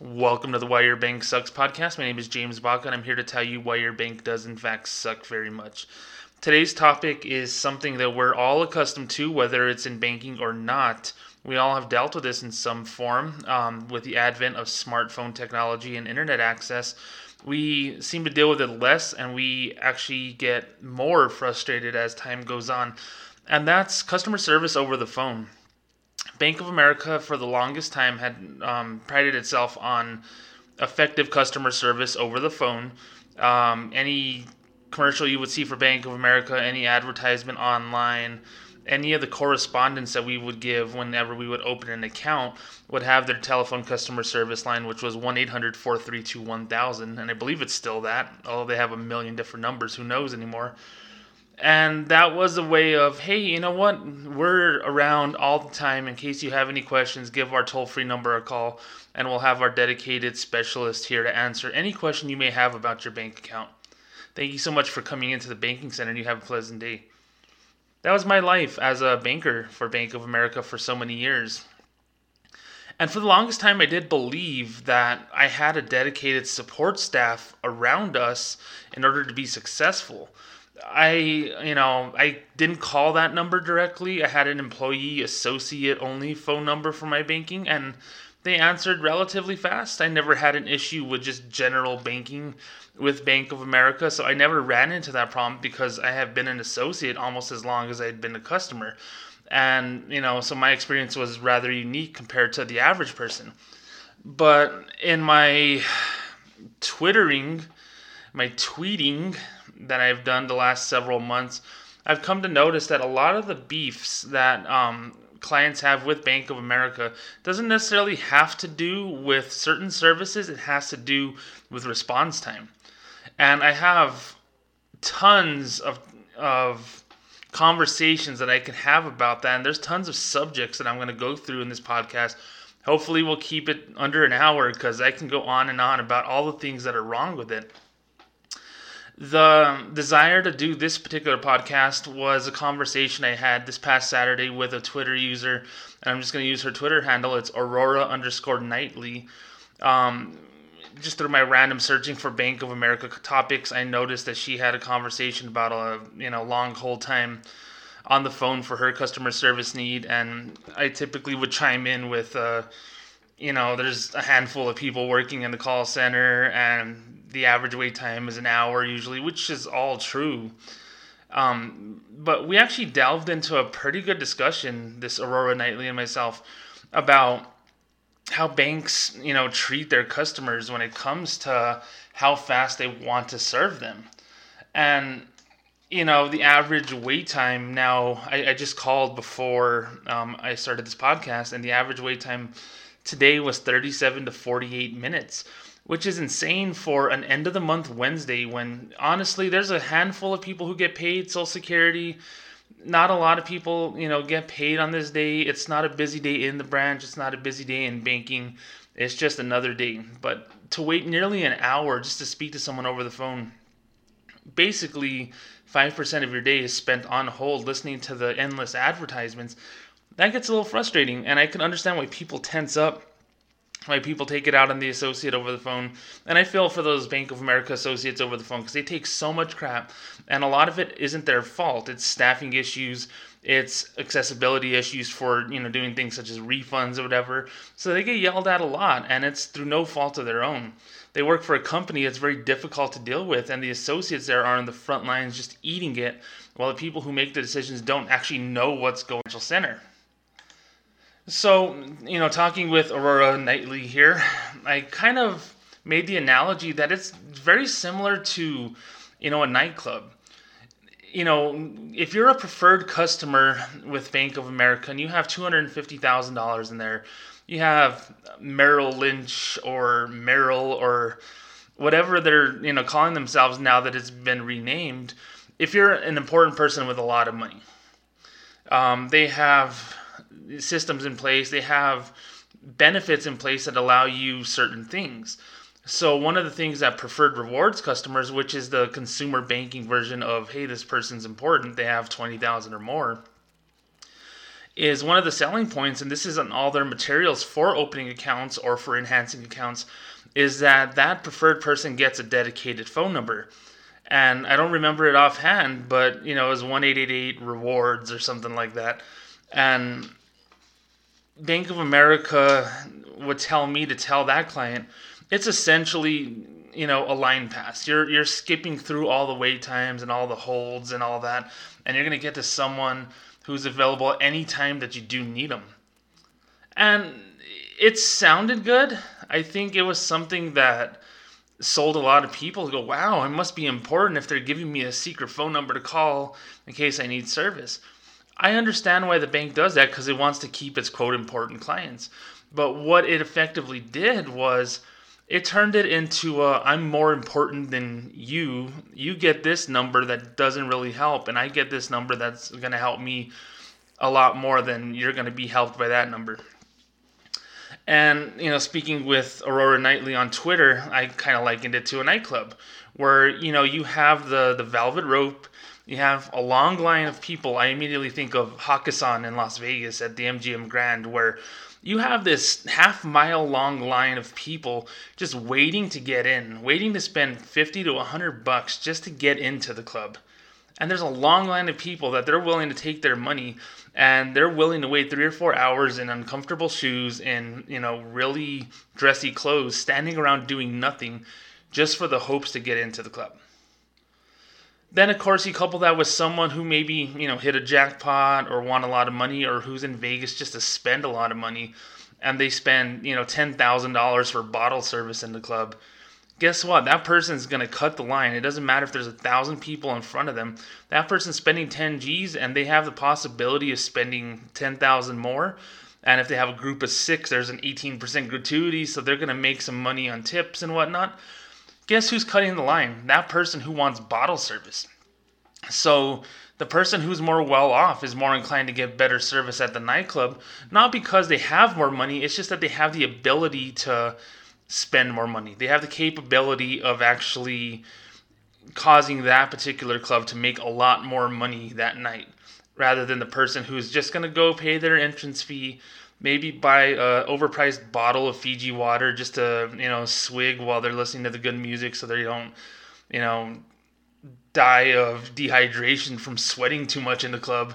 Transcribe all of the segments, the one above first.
Welcome to the Why Your Bank Sucks podcast. My name is James Baca, and I'm here to tell you why your bank does, in fact, suck very much. Today's topic is something that we're all accustomed to, whether it's in banking or not. We all have dealt with this in some form um, with the advent of smartphone technology and internet access. We seem to deal with it less, and we actually get more frustrated as time goes on. And that's customer service over the phone. Bank of America, for the longest time, had um, prided itself on effective customer service over the phone. Um, any commercial you would see for Bank of America, any advertisement online, any of the correspondence that we would give whenever we would open an account would have their telephone customer service line, which was 1 800 432 1000. And I believe it's still that, although they have a million different numbers. Who knows anymore? And that was a way of, hey, you know what? We're around all the time. In case you have any questions, give our toll free number a call, and we'll have our dedicated specialist here to answer any question you may have about your bank account. Thank you so much for coming into the banking center, and you have a pleasant day. That was my life as a banker for Bank of America for so many years. And for the longest time, I did believe that I had a dedicated support staff around us in order to be successful. I, you know, I didn't call that number directly. I had an employee associate only phone number for my banking, and they answered relatively fast. I never had an issue with just general banking with Bank of America, so I never ran into that problem because I have been an associate almost as long as I had been a customer. And, you know, so my experience was rather unique compared to the average person. But in my twittering, my tweeting, that I've done the last several months, I've come to notice that a lot of the beefs that um, clients have with Bank of America doesn't necessarily have to do with certain services, it has to do with response time. And I have tons of, of conversations that I can have about that. And there's tons of subjects that I'm going to go through in this podcast. Hopefully, we'll keep it under an hour because I can go on and on about all the things that are wrong with it the desire to do this particular podcast was a conversation I had this past Saturday with a Twitter user, and I'm just going to use her Twitter handle. It's Aurora underscore Nightly. Um, just through my random searching for Bank of America topics, I noticed that she had a conversation about a you know long hold time on the phone for her customer service need, and I typically would chime in with. Uh, you know, there's a handful of people working in the call center, and the average wait time is an hour usually, which is all true. Um, but we actually delved into a pretty good discussion, this Aurora Nightly and myself, about how banks, you know, treat their customers when it comes to how fast they want to serve them. And, you know, the average wait time now, I, I just called before um, I started this podcast, and the average wait time today was 37 to 48 minutes which is insane for an end of the month Wednesday when honestly there's a handful of people who get paid social security. Not a lot of people you know get paid on this day. It's not a busy day in the branch. It's not a busy day in banking. It's just another day. But to wait nearly an hour just to speak to someone over the phone basically 5% of your day is spent on hold listening to the endless advertisements. That gets a little frustrating and i can understand why people tense up why people take it out on the associate over the phone. And I feel for those Bank of America associates over the phone because they take so much crap, and a lot of it isn't their fault. It's staffing issues, it's accessibility issues for you know doing things such as refunds or whatever. So they get yelled at a lot, and it's through no fault of their own. They work for a company that's very difficult to deal with, and the associates there are on the front lines just eating it, while the people who make the decisions don't actually know what's going on center. So, you know, talking with Aurora Nightly here, I kind of made the analogy that it's very similar to, you know, a nightclub. You know, if you're a preferred customer with Bank of America and you have $250,000 in there, you have Merrill Lynch or Merrill or whatever they're, you know, calling themselves now that it's been renamed. If you're an important person with a lot of money, um, they have systems in place, they have benefits in place that allow you certain things. So one of the things that preferred rewards customers, which is the consumer banking version of hey, this person's important, they have 20,000 or more, is one of the selling points, and this is on all their materials for opening accounts or for enhancing accounts, is that that preferred person gets a dedicated phone number. And I don't remember it offhand, but you know, it was 1888 rewards or something like that. And Bank of America would tell me to tell that client it's essentially you know a line pass. You're you're skipping through all the wait times and all the holds and all that, and you're gonna get to someone who's available anytime that you do need them. And it sounded good. I think it was something that sold a lot of people to go, wow, it must be important if they're giving me a secret phone number to call in case I need service. I understand why the bank does that because it wants to keep its quote important clients. But what it effectively did was it turned it into I'm more important than you. You get this number that doesn't really help, and I get this number that's going to help me a lot more than you're going to be helped by that number. And you know, speaking with Aurora Nightly on Twitter, I kind of likened it to a nightclub where you know you have the the velvet rope, you have a long line of people. I immediately think of Hakkasan in Las Vegas at the MGM Grand, where you have this half mile long line of people just waiting to get in, waiting to spend 50 to 100 bucks just to get into the club. And there's a long line of people that they're willing to take their money and they're willing to wait three or four hours in uncomfortable shoes and, you know, really dressy clothes, standing around doing nothing just for the hopes to get into the club. Then, of course, you couple that with someone who maybe, you know, hit a jackpot or won a lot of money or who's in Vegas just to spend a lot of money and they spend, you know, $10,000 for bottle service in the club. Guess what? That person's going to cut the line. It doesn't matter if there's a thousand people in front of them. That person's spending 10 G's and they have the possibility of spending 10,000 more. And if they have a group of six, there's an 18% gratuity, so they're going to make some money on tips and whatnot guess who's cutting the line? That person who wants bottle service. So the person who's more well off is more inclined to get better service at the nightclub, not because they have more money, it's just that they have the ability to spend more money. They have the capability of actually causing that particular club to make a lot more money that night rather than the person who's just going to go pay their entrance fee maybe buy a overpriced bottle of Fiji water just to you know swig while they're listening to the good music, so they don't you know die of dehydration from sweating too much in the club,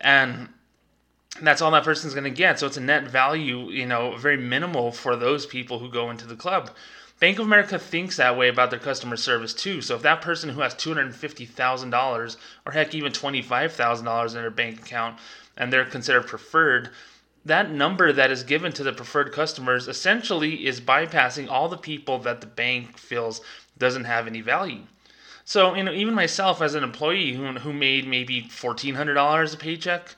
and that's all that person's going to get. So it's a net value, you know, very minimal for those people who go into the club. Bank of America thinks that way about their customer service too. So if that person who has $250,000 or heck even $25,000 in their bank account and they're considered preferred, that number that is given to the preferred customers essentially is bypassing all the people that the bank feels doesn't have any value. So, you know, even myself as an employee who, who made maybe $1,400 a paycheck,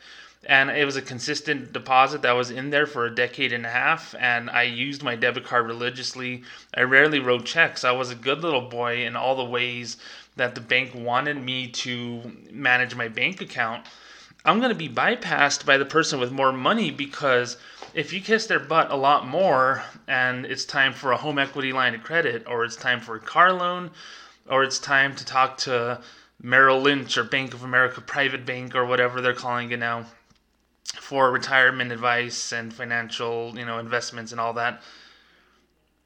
and it was a consistent deposit that was in there for a decade and a half, and I used my debit card religiously. I rarely wrote checks. I was a good little boy in all the ways that the bank wanted me to manage my bank account I'm going to be bypassed by the person with more money because if you kiss their butt a lot more and it's time for a home equity line of credit or it's time for a car loan or it's time to talk to Merrill Lynch or Bank of America private bank or whatever they're calling it now for retirement advice and financial, you know, investments and all that.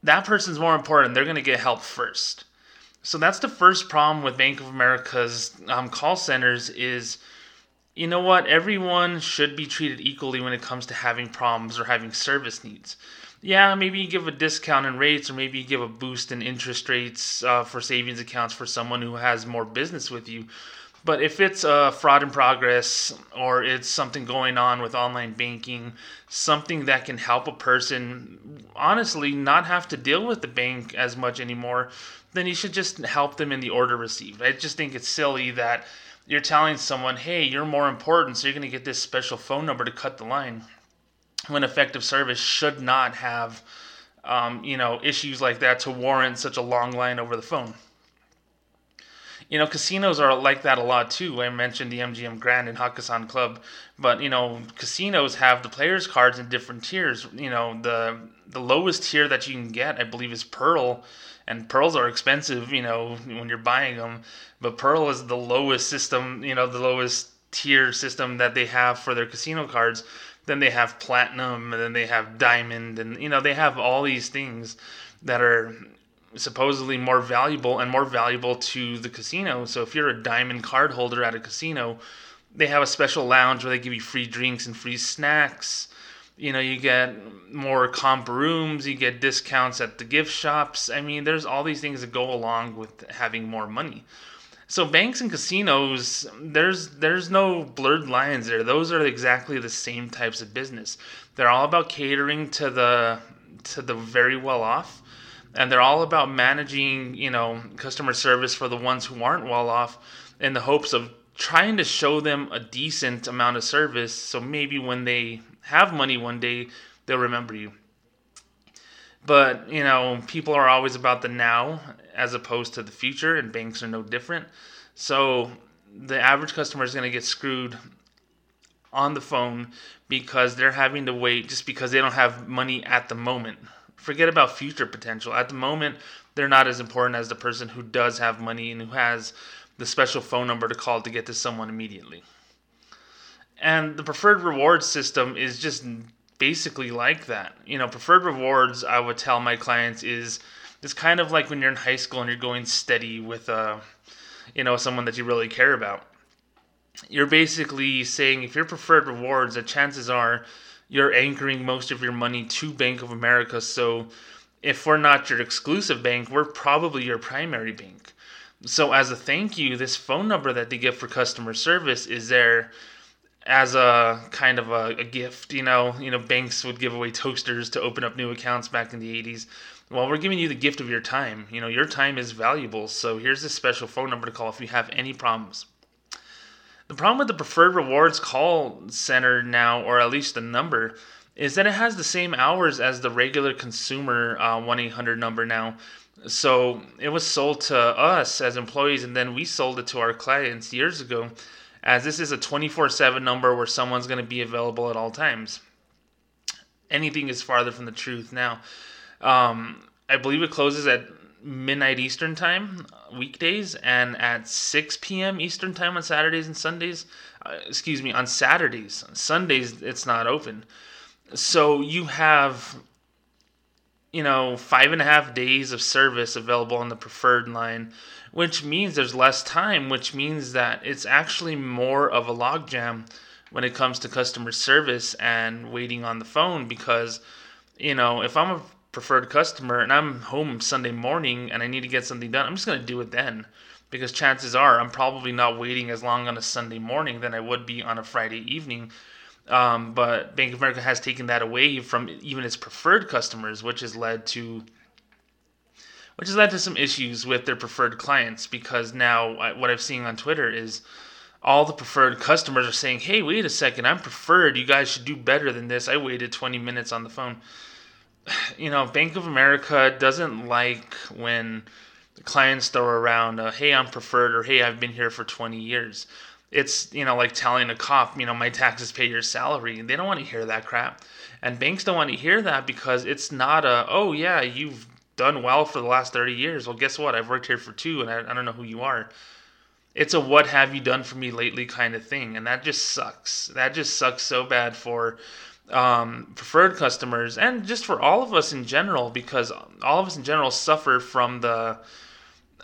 That person's more important. They're going to get help first. So that's the first problem with Bank of America's um, call centers is you know what? Everyone should be treated equally when it comes to having problems or having service needs. Yeah, maybe you give a discount in rates, or maybe you give a boost in interest rates uh, for savings accounts for someone who has more business with you. But if it's a fraud in progress or it's something going on with online banking, something that can help a person honestly not have to deal with the bank as much anymore, then you should just help them in the order received. I just think it's silly that you're telling someone, hey, you're more important, so you're going to get this special phone number to cut the line. When effective service should not have, um, you know, issues like that to warrant such a long line over the phone. You know, casinos are like that a lot too. I mentioned the MGM Grand and Hakkasan Club, but you know, casinos have the players' cards in different tiers. You know, the the lowest tier that you can get, I believe, is Pearl, and pearls are expensive, you know, when you're buying them. But pearl is the lowest system, you know, the lowest tier system that they have for their casino cards. Then they have platinum, and then they have diamond, and you know they have all these things that are supposedly more valuable and more valuable to the casino. So if you're a diamond card holder at a casino, they have a special lounge where they give you free drinks and free snacks. You know, you get more comp rooms, you get discounts at the gift shops. I mean, there's all these things that go along with having more money. So banks and casinos, there's there's no blurred lines there. Those are exactly the same types of business. They're all about catering to the to the very well off and they're all about managing, you know, customer service for the ones who aren't well off in the hopes of trying to show them a decent amount of service so maybe when they have money one day they'll remember you. But, you know, people are always about the now as opposed to the future and banks are no different. So the average customer is going to get screwed on the phone because they're having to wait just because they don't have money at the moment forget about future potential. At the moment, they're not as important as the person who does have money and who has the special phone number to call to get to someone immediately. And the preferred rewards system is just basically like that. You know, preferred rewards, I would tell my clients, is it's kind of like when you're in high school and you're going steady with uh, you know, someone that you really care about. You're basically saying if your preferred rewards, the chances are you're anchoring most of your money to Bank of America. So if we're not your exclusive bank, we're probably your primary bank. So as a thank you, this phone number that they give for customer service is there as a kind of a, a, gift. You know, you know, banks would give away toasters to open up new accounts back in the 80s. Well, we're giving you the gift of your time. You know, your time is valuable. So here's this special phone number to call if you have any problems. The problem with the preferred rewards call center now, or at least the number, is that it has the same hours as the regular consumer uh, 1 800 number now. So it was sold to us as employees, and then we sold it to our clients years ago, as this is a 24 7 number where someone's going to be available at all times. Anything is farther from the truth now. Um, I believe it closes at midnight Eastern time weekdays and at 6 p.m. Eastern time on Saturdays and Sundays. Uh, excuse me, on Saturdays. Sundays it's not open. So you have, you know, five and a half days of service available on the preferred line, which means there's less time, which means that it's actually more of a logjam when it comes to customer service and waiting on the phone because, you know, if I'm a preferred customer and I'm home Sunday morning and I need to get something done, I'm just going to do it then. Because chances are I'm probably not waiting as long on a Sunday morning than I would be on a Friday evening. Um, but Bank of America has taken that away from even its preferred customers, which has led to which has led to some issues with their preferred clients because now what I've seen on Twitter is all the preferred customers are saying, "Hey, wait a second, I'm preferred. You guys should do better than this. I waited 20 minutes on the phone." you know, Bank of America doesn't like when the clients throw around, uh, "Hey, I'm preferred," or "Hey, I've been here for 20 years." It's you know like telling a cop, you know, my taxes pay your salary. They don't want to hear that crap, and banks don't want to hear that because it's not a, "Oh yeah, you've done well for the last 30 years." Well, guess what? I've worked here for two, and I, I don't know who you are. It's a "What have you done for me lately?" kind of thing, and that just sucks. That just sucks so bad for um, preferred customers and just for all of us in general because all of us in general suffer from the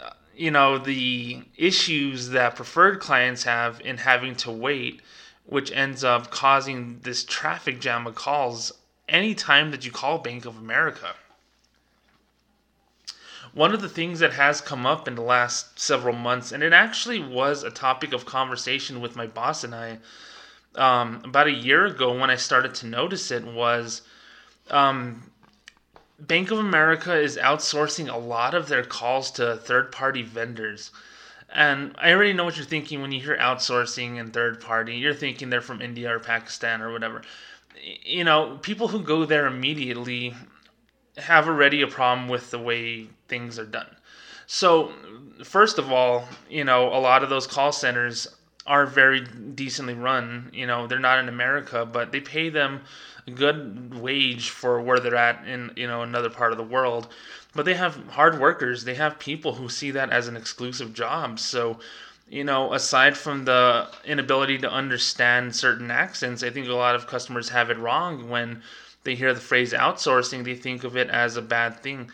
uh, you know the issues that preferred clients have in having to wait which ends up causing this traffic jam of calls anytime that you call Bank of America. One of the things that has come up in the last several months, and it actually was a topic of conversation with my boss and I, um, about a year ago when I started to notice it was um, Bank of America is outsourcing a lot of their calls to third party vendors. And I already know what you're thinking when you hear outsourcing and third party. You're thinking they're from India or Pakistan or whatever. You know, people who go there immediately have already a problem with the way things are done. So, first of all, you know, a lot of those call centers are very decently run. You know, they're not in America, but they pay them a good wage for where they're at in you know another part of the world. But they have hard workers. They have people who see that as an exclusive job. So you know, aside from the inability to understand certain accents, I think a lot of customers have it wrong when they hear the phrase outsourcing, they think of it as a bad thing.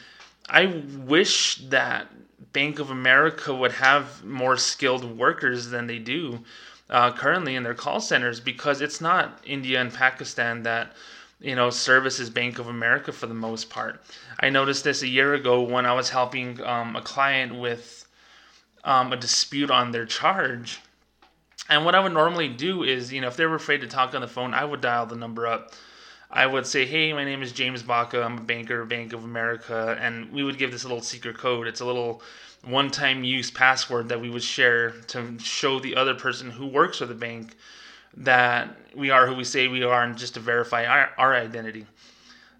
I wish that Bank of America would have more skilled workers than they do uh, currently in their call centers because it's not India and Pakistan that you know services Bank of America for the most part. I noticed this a year ago when I was helping um, a client with um, a dispute on their charge. And what I would normally do is, you know, if they were afraid to talk on the phone, I would dial the number up. I would say, "Hey, my name is James Baca. I'm a banker, Bank of America," and we would give this little secret code. It's a little one-time use password that we would share to show the other person who works for the bank that we are who we say we are, and just to verify our, our identity.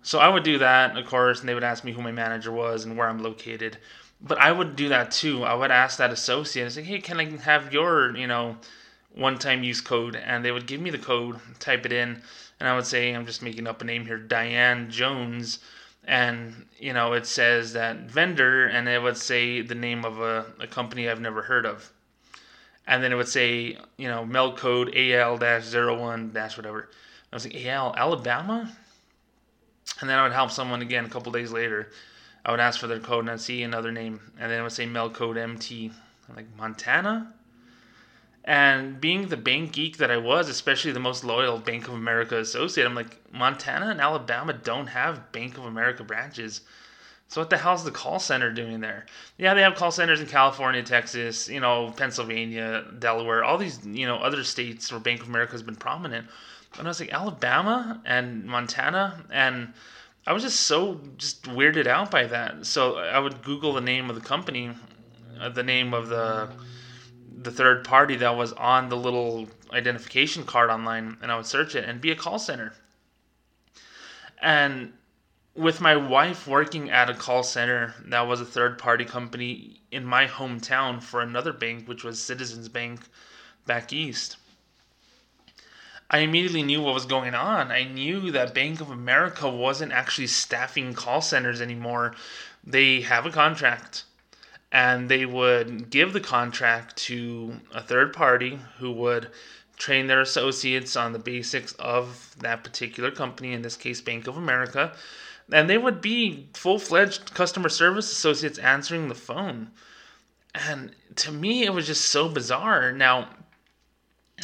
So I would do that, of course, and they would ask me who my manager was and where I'm located but I would do that too. I would ask that associate, say, hey, can I have your, you know, one-time use code? And they would give me the code, type it in, and I would say, I'm just making up a name here, Diane Jones, and you know, it says that vendor, and it would say the name of a, a company I've never heard of, and then it would say, you know, mel code AL dash one dash whatever. I was like, AL Alabama, and then I would help someone again a couple days later I would ask for their code and I'd see another name, and then it would say mail code MT. I'm like, Montana? And being the bank geek that I was, especially the most loyal Bank of America associate, I'm like, Montana and Alabama don't have Bank of America branches. So what the hell's the call center doing there? Yeah, they have call centers in California, Texas, you know, Pennsylvania, Delaware, all these, you know, other states where Bank of America has been prominent. And I was like, Alabama and Montana and I was just so just weirded out by that. So I would Google the name of the company, uh, the name of the the third party that was on the little identification card online, and I would search it and be a call center. And with my wife working at a call center that was a third party company in my hometown for another bank, which was Citizens Bank back east I immediately knew what was going on. I knew that Bank of America wasn't actually staffing call centers anymore. They have a contract and they would give the contract to a third party who would train their associates on the basics of that particular company, in this case, Bank of America. And they would be full fledged customer service associates answering the phone. And to me, it was just so bizarre. Now,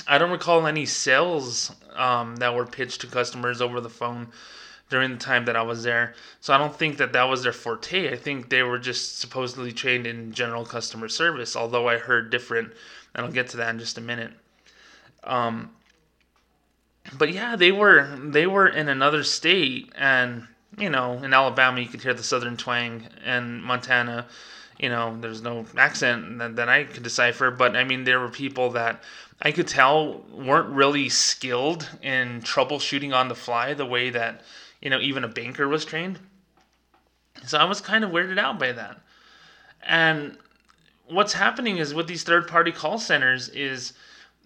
I don't recall any sales um, that were pitched to customers over the phone during the time that I was there. So I don't think that that was their forte. I think they were just supposedly trained in general customer service, although I heard different, and I'll get to that in just a minute. Um, but yeah, they were they were in another state, and you know, in Alabama you could hear the southern twang, and Montana, you know, there's no accent that, that I could decipher. But I mean, there were people that I could tell weren't really skilled in troubleshooting on the fly the way that, you know, even a banker was trained. So I was kind of weirded out by that. And what's happening is with these third party call centers is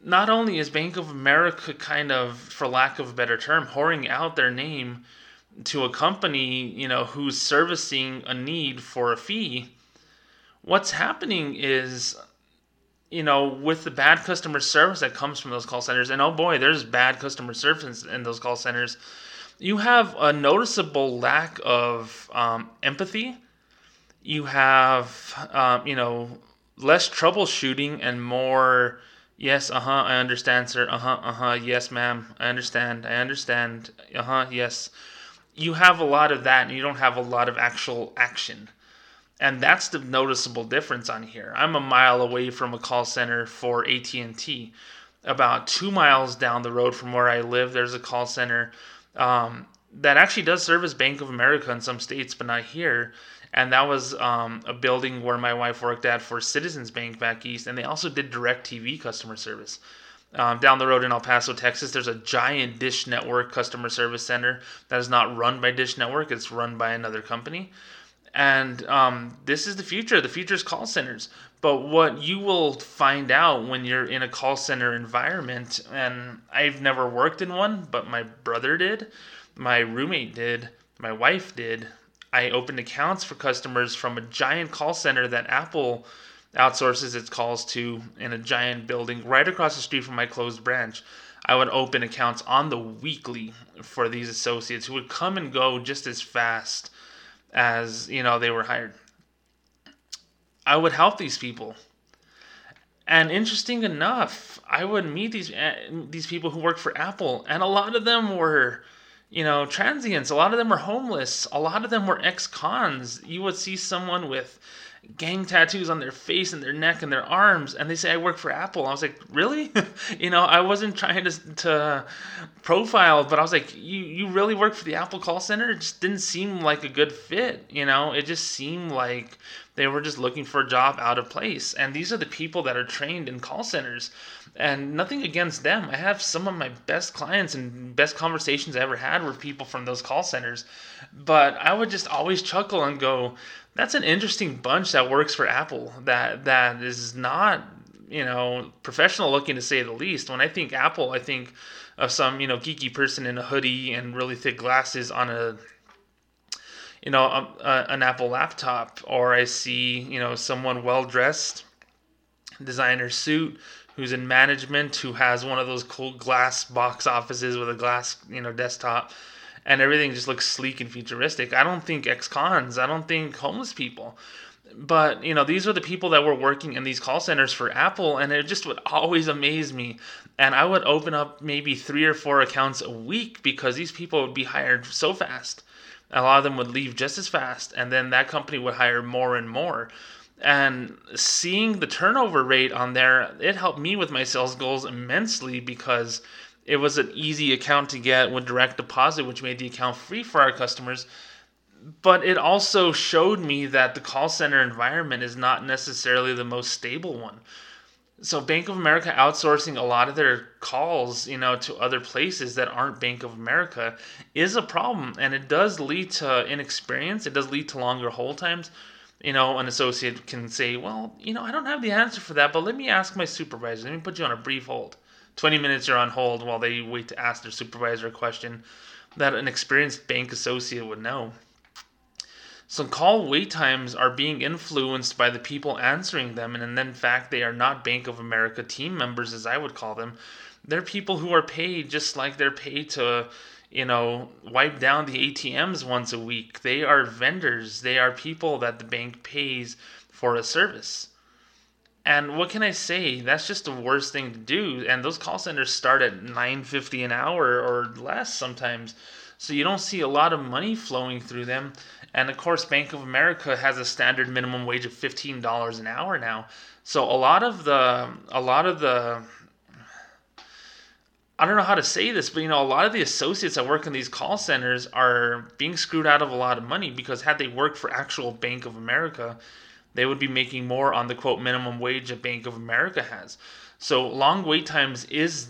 not only is Bank of America kind of, for lack of a better term, whoring out their name to a company, you know, who's servicing a need for a fee, what's happening is you know, with the bad customer service that comes from those call centers, and oh boy, there's bad customer service in those call centers, you have a noticeable lack of um, empathy. You have, um, you know, less troubleshooting and more, yes, uh huh, I understand, sir, uh huh, uh huh, yes, ma'am, I understand, I understand, uh huh, yes. You have a lot of that, and you don't have a lot of actual action. And that's the noticeable difference on here. I'm a mile away from a call center for AT&T. About two miles down the road from where I live, there's a call center um, that actually does service Bank of America in some states, but not here. And that was um, a building where my wife worked at for Citizens Bank back east, and they also did DirecTV customer service. Um, down the road in El Paso, Texas, there's a giant Dish Network customer service center that is not run by Dish Network; it's run by another company and um, this is the future. The future is call centers. But what you will find out when you're in a call center environment, and I've never worked in one, but my brother did, my roommate did, my wife did. I opened accounts for customers from a giant call center that Apple outsources its calls to in a giant building right across the street from my closed branch. I would open accounts on the weekly for these associates who would come and go just as fast as you know they were hired. I would help these people. And interesting enough, I would meet these eh, these people who worked for Apple, and a lot of them were, you know, transients. A lot of them were homeless. A lot of them were ex-cons. You would see someone with gang tattoos on their face and their neck and their arms and they say i work for apple i was like really you know i wasn't trying to, to profile but i was like you, you really work for the apple call center it just didn't seem like a good fit you know it just seemed like they were just looking for a job out of place and these are the people that are trained in call centers and nothing against them i have some of my best clients and best conversations i ever had were people from those call centers but i would just always chuckle and go that's an interesting bunch that works for Apple. That that is not you know professional looking to say the least. When I think Apple, I think of some you know geeky person in a hoodie and really thick glasses on a you know a, a, an Apple laptop, or I see you know someone well dressed, designer suit who's in management who has one of those cool glass box offices with a glass you know desktop and everything just looks sleek and futuristic. I don't think ex-cons. I don't think homeless people. But you know, these are the people that were working in these call centers for Apple, and it just would always amaze me. And I would open up maybe three or four accounts a week because these people would be hired so fast. A lot of them would leave just as fast, and then that company would hire more and more. And seeing the turnover rate on there, it helped me with my sales goals immensely because it was an easy account to get with direct deposit, which made the account free for our customers. But it also showed me that the call center environment is not necessarily the most stable one. So Bank of America outsourcing a lot of their calls, you know, to other places that aren't Bank of America is a problem, and it does lead to inexperience. It does lead to longer hold times. You know, an associate can say, "Well, you know, I don't have the answer for that, but let me ask my supervisor. Let me put you on a brief hold." 20 minutes you're on hold while they wait to ask their supervisor a question that an experienced bank associate would know. So call wait times are being influenced by the people answering them, and in fact, they are not Bank of America team members, as I would call them. They're people who are paid just like they're paid to, you know, wipe down the ATMs once a week. They are vendors. They are people that the bank pays for a service. And what can I say? That's just the worst thing to do. And those call centers start at 9.50 an hour or less sometimes. So you don't see a lot of money flowing through them. And of course, Bank of America has a standard minimum wage of $15 an hour now. So a lot of the a lot of the I don't know how to say this, but you know, a lot of the associates that work in these call centers are being screwed out of a lot of money because had they worked for actual Bank of America, they would be making more on the quote minimum wage that Bank of America has. So long wait times is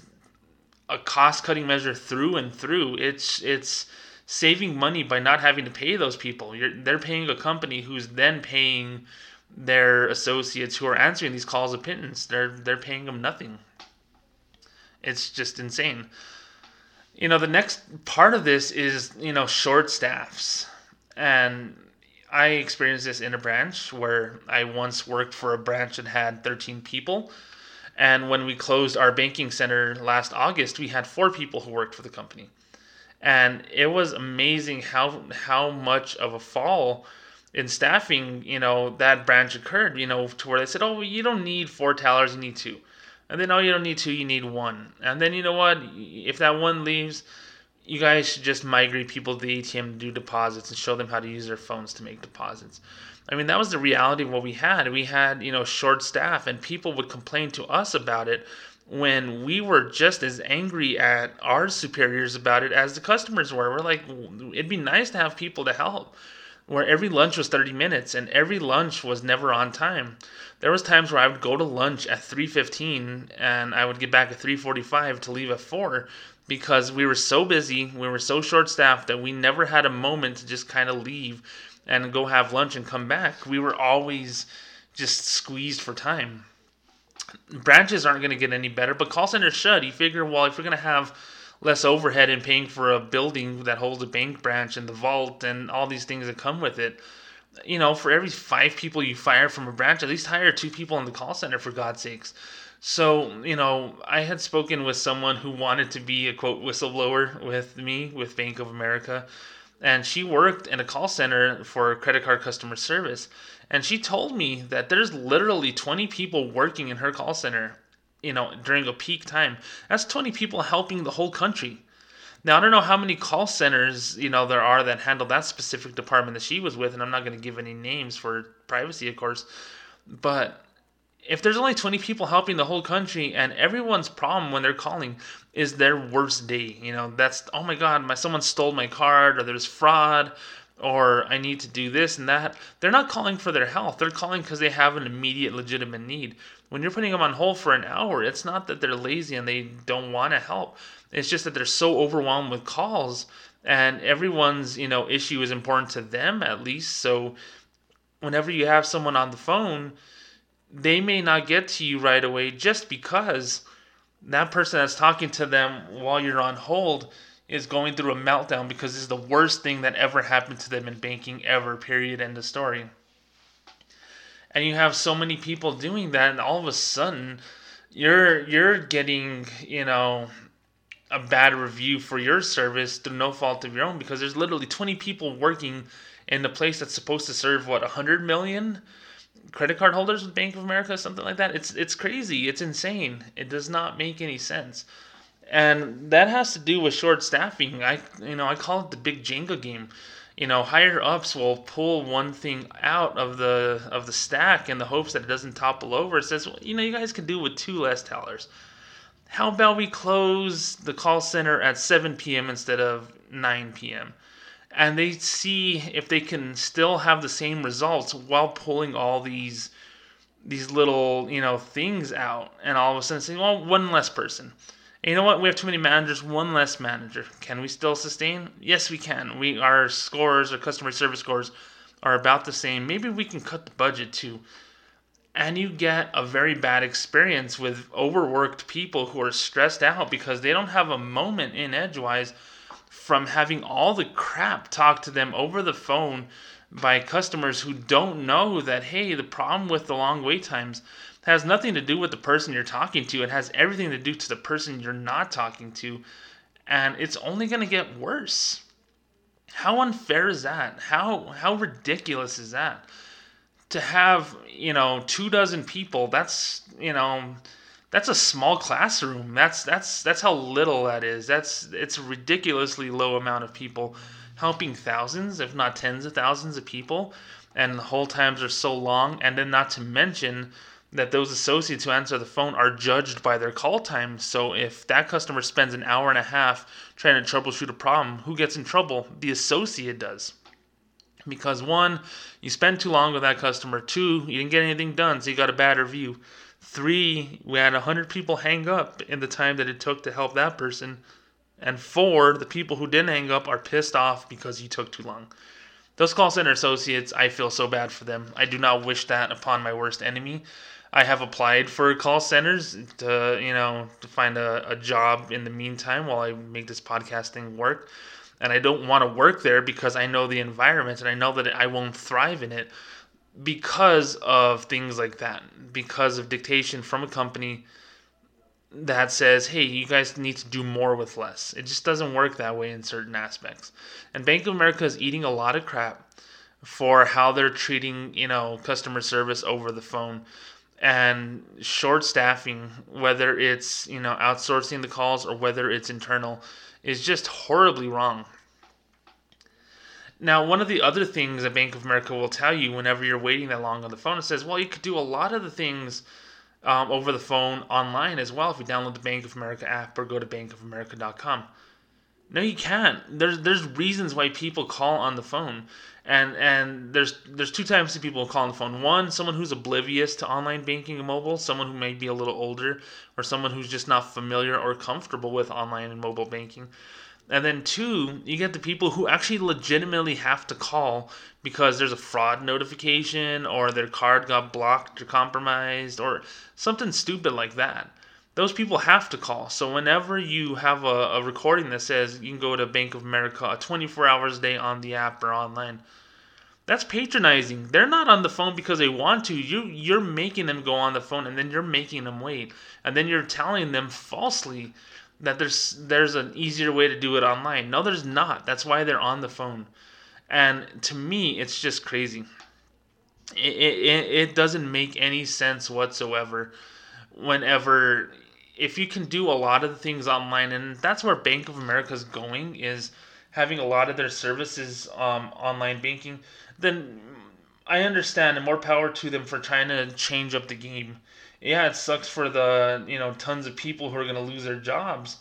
a cost cutting measure through and through. It's it's saving money by not having to pay those people. You're, they're paying a company who's then paying their associates who are answering these calls of pittance. They're they're paying them nothing. It's just insane. You know, the next part of this is, you know, short staffs. And I experienced this in a branch where I once worked for a branch that had 13 people. And when we closed our banking center last August, we had four people who worked for the company. And it was amazing how how much of a fall in staffing, you know, that branch occurred, you know, to where they said, Oh, you don't need four tellers, you need two. And then, oh, you don't need two, you need one. And then, you know what? If that one leaves, you guys should just migrate people to the ATM to do deposits and show them how to use their phones to make deposits. I mean, that was the reality of what we had. We had, you know, short staff, and people would complain to us about it when we were just as angry at our superiors about it as the customers were. We're like, it'd be nice to have people to help. Where every lunch was 30 minutes and every lunch was never on time. There was times where I would go to lunch at 3:15 and I would get back at 3:45 to leave at 4 because we were so busy, we were so short staffed that we never had a moment to just kind of leave and go have lunch and come back. We were always just squeezed for time. Branches aren't going to get any better, but call centers should. You figure, well, if we're going to have less overhead in paying for a building that holds a bank branch and the vault and all these things that come with it, you know, for every five people you fire from a branch, at least hire two people in the call center for God's sakes. So, you know, I had spoken with someone who wanted to be a quote whistleblower with me with Bank of America. And she worked in a call center for credit card customer service. And she told me that there's literally 20 people working in her call center, you know, during a peak time. That's 20 people helping the whole country. Now I don't know how many call centers you know there are that handle that specific department that she was with, and I'm not going to give any names for privacy, of course. But if there's only 20 people helping the whole country, and everyone's problem when they're calling is their worst day, you know, that's oh my god, my someone stole my card, or there's fraud, or I need to do this and that. They're not calling for their health. They're calling because they have an immediate legitimate need. When you're putting them on hold for an hour, it's not that they're lazy and they don't want to help. It's just that they're so overwhelmed with calls and everyone's, you know, issue is important to them at least. So whenever you have someone on the phone, they may not get to you right away just because that person that's talking to them while you're on hold is going through a meltdown because this is the worst thing that ever happened to them in banking ever, period, end of story. And you have so many people doing that, and all of a sudden, you're you're getting you know a bad review for your service through no fault of your own because there's literally 20 people working in the place that's supposed to serve what 100 million credit card holders with Bank of America, something like that. It's it's crazy. It's insane. It does not make any sense and that has to do with short staffing. I you know I call it the big Jenga game. You know, higher ups will pull one thing out of the of the stack in the hopes that it doesn't topple over. It says, well, you know, you guys can do with two less tellers. How about we close the call center at 7 p.m. instead of 9 p.m. And they see if they can still have the same results while pulling all these these little you know things out, and all of a sudden saying, well, one less person and you know what? We have too many managers. One less manager. Can we still sustain? Yes, we can. We our scores, our customer service scores, are about the same. Maybe we can cut the budget too. And you get a very bad experience with overworked people who are stressed out because they don't have a moment in Edgewise from having all the crap talked to them over the phone by customers who don't know that hey, the problem with the long wait times has nothing to do with the person you're talking to. It has everything to do to the person you're not talking to. And it's only going to get worse. How unfair is that? How how ridiculous is that? To have, you know, two dozen people, that's, you know, that's a small classroom. That's that's that's how little that is. That's it's a ridiculously low amount of people helping thousands, if not tens of thousands of people, and the hold times are so long. And then not to mention that those associates who answer the phone are judged by their call time. So if that customer spends an hour and a half trying to troubleshoot a problem, who gets in trouble? The associate does. Because one, you spend too long with that customer. Two, you didn't get anything done, so you got a bad review. Three, we had 100 people hang up in the time that it took to help that person. And four, the people who didn't hang up are pissed off because you took too long. Those call center associates, I feel so bad for them. I do not wish that upon my worst enemy. I have applied for call centers to you know to find a, a job in the meantime while I make this podcasting work. And I don't want to work there because I know the environment and I know that I won't thrive in it because of things like that. Because of dictation from a company that says, hey, you guys need to do more with less. It just doesn't work that way in certain aspects. And Bank of America is eating a lot of crap for how they're treating, you know, customer service over the phone and short staffing, whether it's you know outsourcing the calls or whether it's internal, is just horribly wrong. Now, one of the other things that Bank of America will tell you whenever you're waiting that long on the phone, it says, well, you could do a lot of the things um, over the phone online as well if you download the Bank of America app or go to bankofamerica.com. No, you can't. There's there's reasons why people call on the phone and and there's there's two types of people who call on the phone. One, someone who's oblivious to online banking and mobile, someone who may be a little older, or someone who's just not familiar or comfortable with online and mobile banking. And then two, you get the people who actually legitimately have to call because there's a fraud notification or their card got blocked or compromised or something stupid like that. Those people have to call. So whenever you have a, a recording that says you can go to Bank of America 24 hours a day on the app or online, That's patronizing. They're not on the phone because they want to. You you're making them go on the phone and then you're making them wait. And then you're telling them falsely that there's there's an easier way to do it online. No, there's not. That's why they're on the phone. And to me, it's just crazy. It, it, it doesn't make any sense whatsoever whenever if you can do a lot of the things online and that's where bank of america is going is having a lot of their services um, online banking then i understand and more power to them for trying to change up the game. Yeah it sucks for the you know tons of people who are going to lose their jobs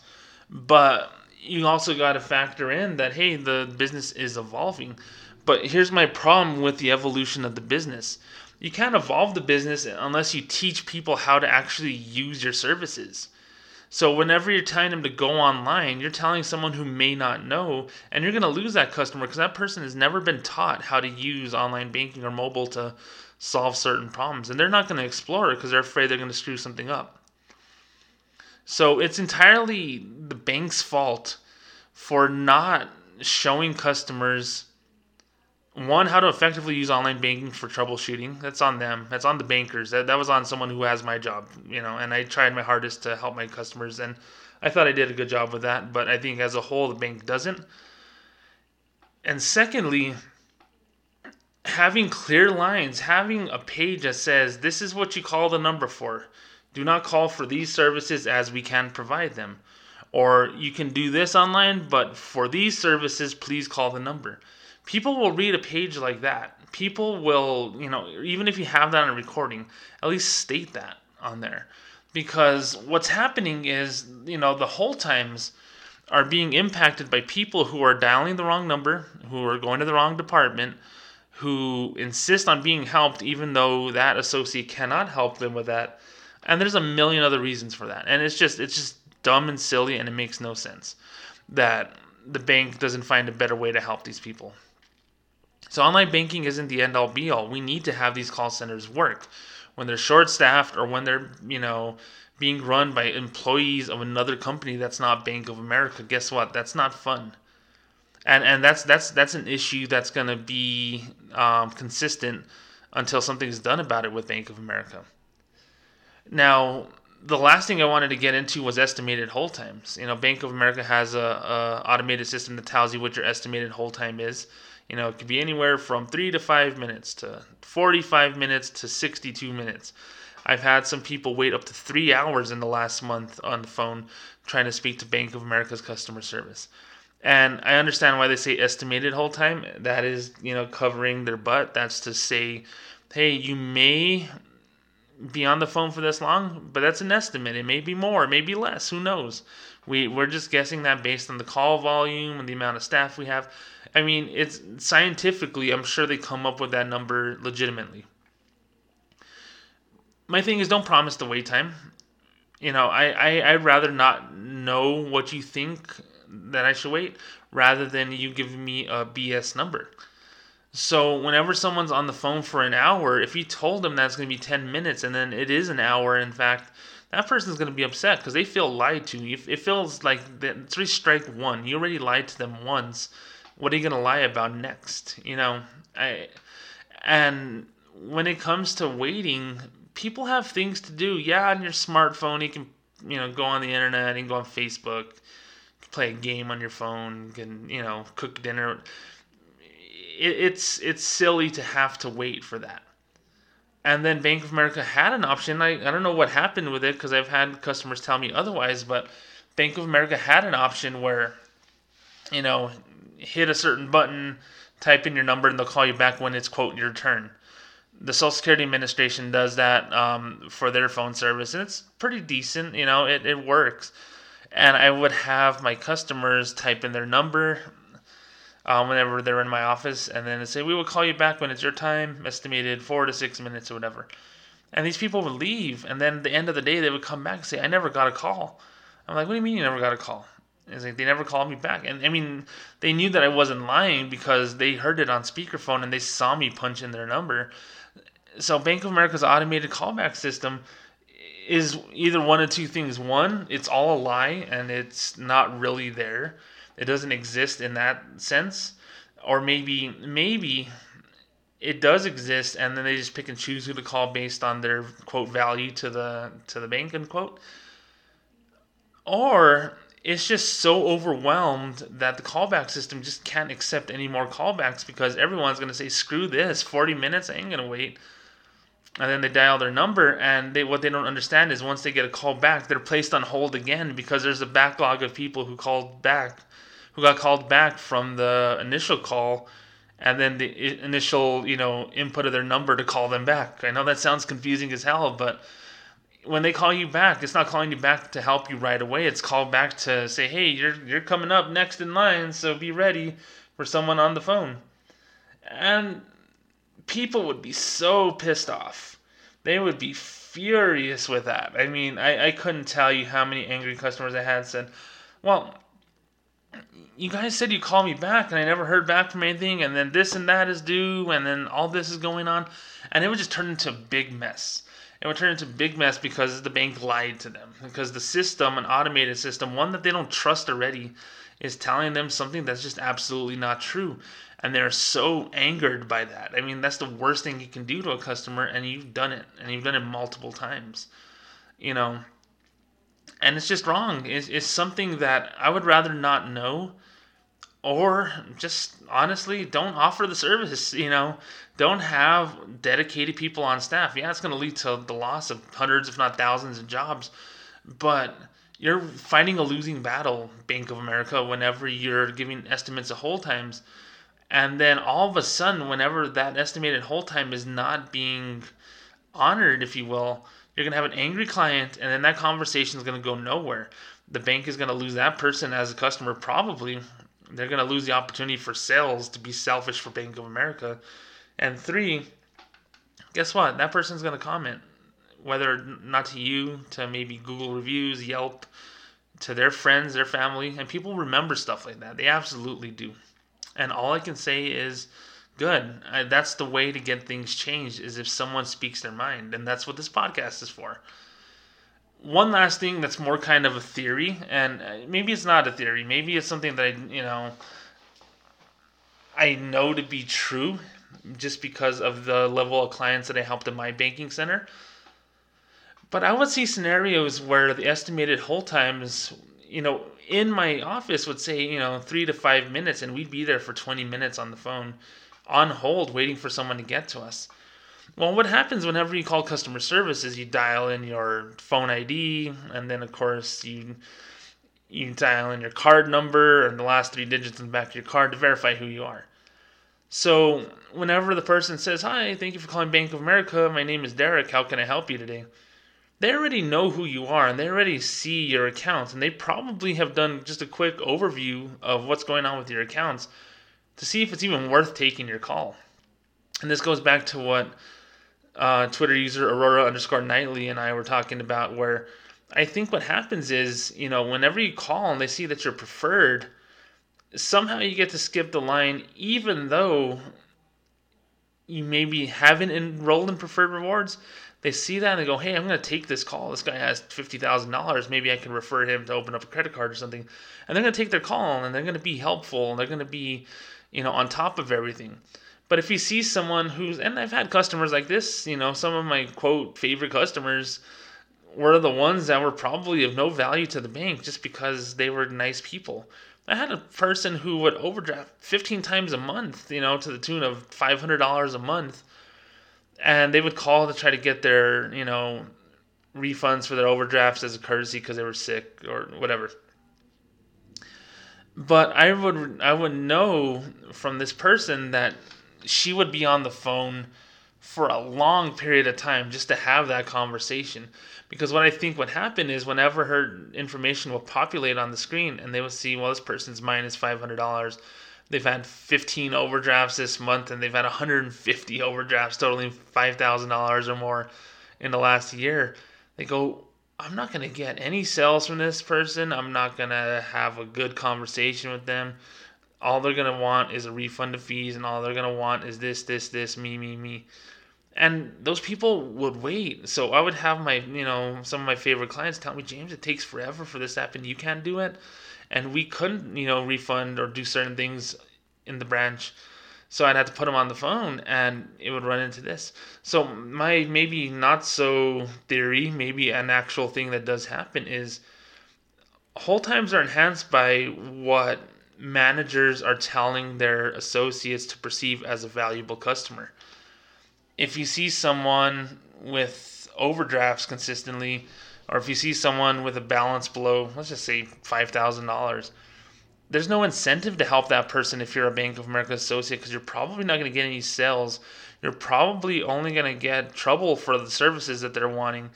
but you also got to factor in that hey the business is evolving. But here's my problem with the evolution of the business you can't evolve the business unless you teach people how to actually use your services. So whenever you're telling them to go online, you're telling someone who may not know, and you're going to lose that customer because that person has never been taught how to use online banking or mobile to solve certain problems, and they're not going to explore it because they're afraid they're going to screw something up. So it's entirely the bank's fault for not showing customers one how to effectively use online banking for troubleshooting. That's on them. That's on the bankers. That, that was on someone who has my job you know and i tried my hardest to help my customers and i thought i did a good job with that but i think as a whole the bank doesn't. And secondly having clear lines having a page that says this is what you call the number for. Do not call for these services as we can provide them. Or you can do this online but for these services please call the number people will read a page like that. People will, you know, even if you have that on a recording, at least state that on there. Because what's happening is, you know, the whole times are being impacted by people who are dialing the wrong number, who are going to the wrong department, who insist on being helped even though that associate cannot help them with that. And there's a million other reasons for that. And it's just it's just dumb and silly and it makes no sense that the bank doesn't find a better way to help these people. So online banking isn't the end all be all. We need to have these call centers work. When they're short staffed or when they're, you know, being run by employees of another company that's not Bank of America, guess what? That's not fun. And and that's that's that's an issue that's going to be um, consistent until something's done about it with Bank of America. Now, the last thing I wanted to get into was estimated hold times. You know, Bank of America has a, a automated system that tells you what your estimated hold time is. You know, it could be anywhere from three to five minutes to 45 minutes to 62 minutes. I've had some people wait up to three hours in the last month on the phone trying to speak to Bank of America's customer service. And I understand why they say estimated hold time. That is, you know, covering their butt. That's to say, hey, you may be on the phone for this long, but that's an estimate. It may be more, it may be less. Who knows? We we're just guessing that based on the call volume and the amount of staff we have. I mean, it's scientifically, I'm sure they come up with that number legitimately. My thing is, don't promise the wait time. You know, I, I I'd rather not know what you think that I should wait rather than you giving me a BS number. So whenever someone's on the phone for an hour, if you told them that's going to be 10 minutes and then it is an hour, in fact, that person's going to be upset because they feel lied to. It feels like it's really strike one. You already lied to them once what are you going to lie about next? You know, I and when it comes to waiting, people have things to do. Yeah, on your smartphone, you can you know go on the internet and go on Facebook, play a game on your phone, can you know cook dinner. It, it's it's silly to have to wait for that. And then Bank of America had an option. I, I don't know what happened with it because I've had customers tell me otherwise, but Bank of America had an option where, you know, hit a certain button, type in your number, and they'll call you back when it's quote your turn. The Social Security Administration does that um, for their phone service, and it's pretty decent. You know, it, it works. And I would have my customers type in their number um, whenever they're in my office, and then they say, "We will call you back when it's your time, estimated four to six minutes or whatever." And these people would leave, and then at the end of the day, they would come back and say, "I never got a call." I'm like, "What do you mean you never got a call?" It's like they never called me back. And I mean, they knew that I wasn't lying because they heard it on speakerphone and they saw me punch in their number. So Bank of America's automated callback system is either one of two things. One, it's all a lie and it's not really there. It doesn't exist in that sense. Or maybe maybe it does exist, and then they just pick and choose who to call based on their quote value to the to the bank unquote. Or it's just so overwhelmed that the callback system just can't accept any more callbacks because everyone's going to say screw this 40 minutes i ain't going to wait and then they dial their number and they what they don't understand is once they get a call back they're placed on hold again because there's a backlog of people who called back who got called back from the initial call and then the initial you know input of their number to call them back i know that sounds confusing as hell but when they call you back, it's not calling you back to help you right away. It's called back to say, "Hey, you're you're coming up next in line, so be ready for someone on the phone." And people would be so pissed off. They would be furious with that. I mean, I, I couldn't tell you how many angry customers I had said, "Well, you guys said you called me back and I never heard back from anything and then this and that is due and then all this is going on." And it would just turn into a big mess it would turn into a big mess because the bank lied to them. Because the system, an automated system, one that they don't trust already, is telling them something that's just absolutely not true. And they're so angered by that. I mean, that's the worst thing you can do to a customer, and you've done it, and you've done it multiple times. You know, and it's just wrong. It's, it's something that I would rather not know or just honestly don't offer the service you know don't have dedicated people on staff yeah it's going to lead to the loss of hundreds if not thousands of jobs but you're fighting a losing battle bank of america whenever you're giving estimates of hold times and then all of a sudden whenever that estimated hold time is not being honored if you will you're going to have an angry client and then that conversation is going to go nowhere the bank is going to lose that person as a customer probably they're going to lose the opportunity for sales to be selfish for Bank of America. And three, guess what? That person's going to comment, whether not to you, to maybe Google reviews, Yelp, to their friends, their family. And people remember stuff like that. They absolutely do. And all I can say is, good. I, that's the way to get things changed is if someone speaks their mind. And that's what this podcast is for one last thing that's more kind of a theory, and uh, maybe it's not a theory. Maybe it's something that I, you know, I know to be true, just because of the level of clients that I helped in my banking center. But I would see scenarios where the estimated hold times, you know, in my office would say, you know, three to five minutes, and we'd be there for 20 minutes on the phone, on hold, waiting for someone to get to us. Well, what happens whenever you call customer service is you dial in your phone ID, and then of course you you dial in your card number and the last three digits in the back of your card to verify who you are. So whenever the person says, "Hi, thank you for calling Bank of America. My name is Derek. How can I help you today?" They already know who you are and they already see your accounts and they probably have done just a quick overview of what's going on with your accounts to see if it's even worth taking your call. And this goes back to what uh, Twitter user Aurora underscore Nightly and I were talking about, where I think what happens is, you know, whenever you call and they see that you're preferred, somehow you get to skip the line, even though you maybe haven't enrolled in preferred rewards. They see that and they go, hey, I'm going to take this call. This guy has $50,000. Maybe I can refer him to open up a credit card or something. And they're going to take their call and they're going to be helpful and they're going to be, you know, on top of everything. But if you see someone who's, and I've had customers like this, you know, some of my quote favorite customers were the ones that were probably of no value to the bank just because they were nice people. I had a person who would overdraft 15 times a month, you know, to the tune of $500 a month. And they would call to try to get their, you know, refunds for their overdrafts as a courtesy because they were sick or whatever. But I would I would know from this person that she would be on the phone for a long period of time just to have that conversation. Because what I think would happen is whenever her information will populate on the screen and they will see, well, this person's minus $500. They've had 15 overdrafts this month and they've had 150 overdrafts totaling $5,000 or more in the last year. They go, I'm not going to get any sales from this person. I'm not going to have a good conversation with them all they're gonna want is a refund of fees, and all they're gonna want is this, this, this, me, me, me. And those people would wait. So I would have my, you know, some of my favorite clients tell me, James, it takes forever for this to happen. You can't do it. And we couldn't, you know, refund or do certain things in the branch. So I'd have to put them on the phone and it would run into this. So my maybe not so theory, maybe an actual thing that does happen is hold times are enhanced by what managers are telling their associates to perceive as a valuable customer. If you see someone with overdrafts consistently, or if you see someone with a balance below, let's just say $5,000, there's no incentive to help that person if you're a Bank of America associate because you're probably not going to get any sales. You're probably only going to get trouble for the services that they're wanting.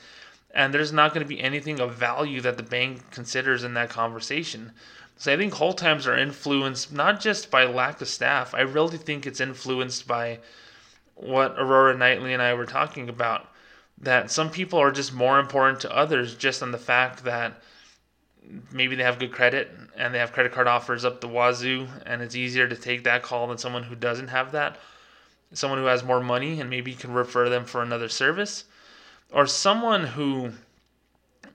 And there's not going to be anything of value that the bank considers in that conversation. So I think hold times are influenced not just by lack of staff. I really think it's influenced by what Aurora Nightly and I were talking about. That some people are just more important to others just on the fact that maybe they have good credit and they have credit card offers up the wazoo and it's easier to take that call than someone who doesn't have that. Someone who has more money and maybe can refer them for another service. Or someone who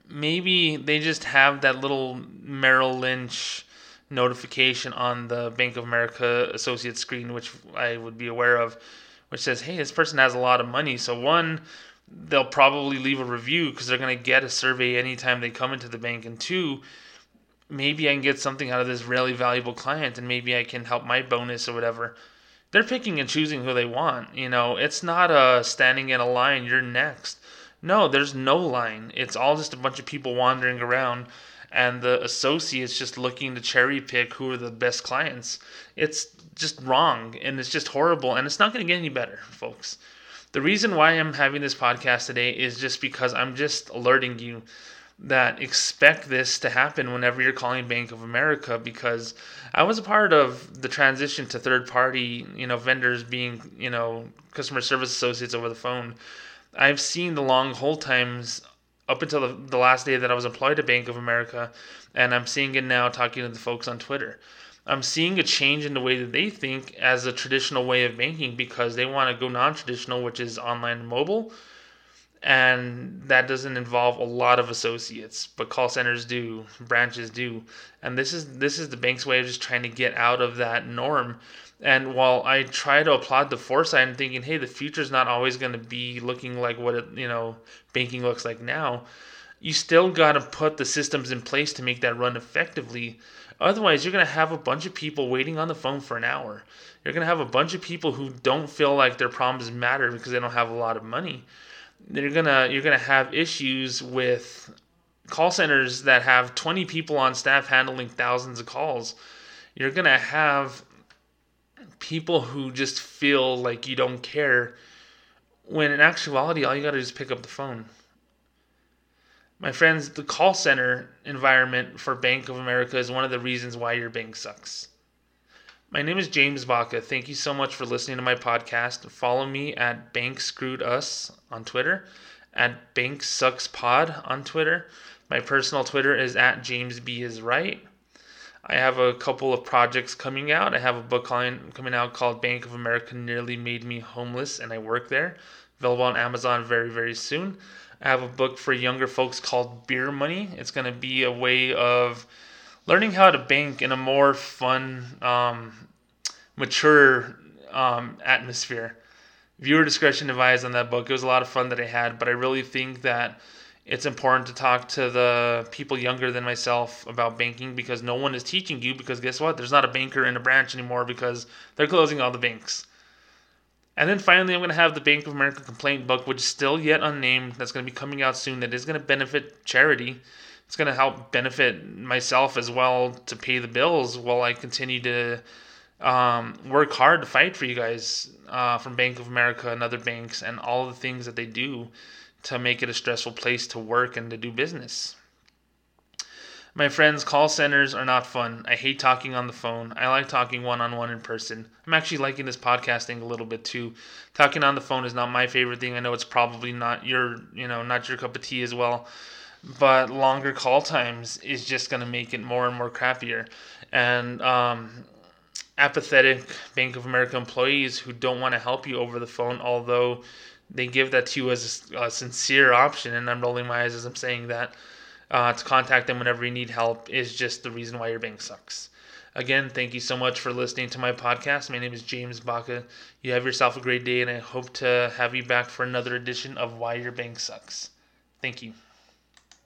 maybe they just have that little Merrill Lynch notification on the Bank of America associate screen, which I would be aware of, which says, hey, this person has a lot of money. So, one, they'll probably leave a review because they're going to get a survey anytime they come into the bank. And two, maybe I can get something out of this really valuable client and maybe I can help my bonus or whatever. They're picking and choosing who they want. You know, it's not a standing in a line, you're next. No, there's no line. It's all just a bunch of people wandering around and the associates just looking to cherry pick who are the best clients. It's just wrong and it's just horrible and it's not going to get any better, folks. The reason why I'm having this podcast today is just because I'm just alerting you that expect this to happen whenever you're calling Bank of America because I was a part of the transition to third party, you know, vendors being, you know, customer service associates over the phone I've seen the long hold times up until the, the last day that I was employed at Bank of America, and I'm seeing it now talking to the folks on Twitter. I'm seeing a change in the way that they think as a traditional way of banking because they want to go non traditional, which is online and mobile. And that doesn't involve a lot of associates, but call centers do, branches do. And this is this is the bank's way of just trying to get out of that norm and while I try to applaud the foresight and thinking, hey, the future's not always going to be looking like what it, you know banking looks like now, you still got to put the systems in place to make that run effectively. Otherwise, you're going to have a bunch of people waiting on the phone for an hour. You're going to have a bunch of people who don't feel like their problems matter because they don't have a lot of money. You're gonna you're gonna have issues with call centers that have 20 people on staff handling thousands of calls. You're gonna have people who just feel like you don't care when in actuality all you got to do is pick up the phone. My friends, the call center environment for Bank of America is one of the reasons why your bank sucks. My name is James Baca. Thank you so much for listening to my podcast. Follow me at Bank Screwed Us on Twitter, at Bank Sucks Pod on Twitter. My personal Twitter is at James B is right. I have a couple of projects coming out. I have a book coming out called Bank of America Nearly Made Me Homeless, and I work there. Available on Amazon very, very soon. I have a book for younger folks called Beer Money. It's going to be a way of learning how to bank in a more fun, um, mature um, atmosphere. Viewer discretion advised on that book. It was a lot of fun that I had, but I really think that it's important to talk to the people younger than myself about banking because no one is teaching you because guess what there's not a banker in a branch anymore because they're closing all the banks and then finally i'm going to have the bank of america complaint book which is still yet unnamed that's going to be coming out soon that is going to benefit charity it's going to help benefit myself as well to pay the bills while i continue to um, work hard to fight for you guys uh, from bank of america and other banks and all the things that they do to make it a stressful place to work and to do business. My friends, call centers are not fun. I hate talking on the phone. I like talking one on one in person. I'm actually liking this podcasting a little bit too. Talking on the phone is not my favorite thing. I know it's probably not your, you know, not your cup of tea as well. But longer call times is just going to make it more and more crappier. And um, apathetic Bank of America employees who don't want to help you over the phone, although they give that to you as a, a sincere option, and I'm rolling my eyes as I'm saying that. Uh, to contact them whenever you need help is just the reason why your bank sucks. Again, thank you so much for listening to my podcast. My name is James Baca. You have yourself a great day, and I hope to have you back for another edition of Why Your Bank Sucks. Thank you.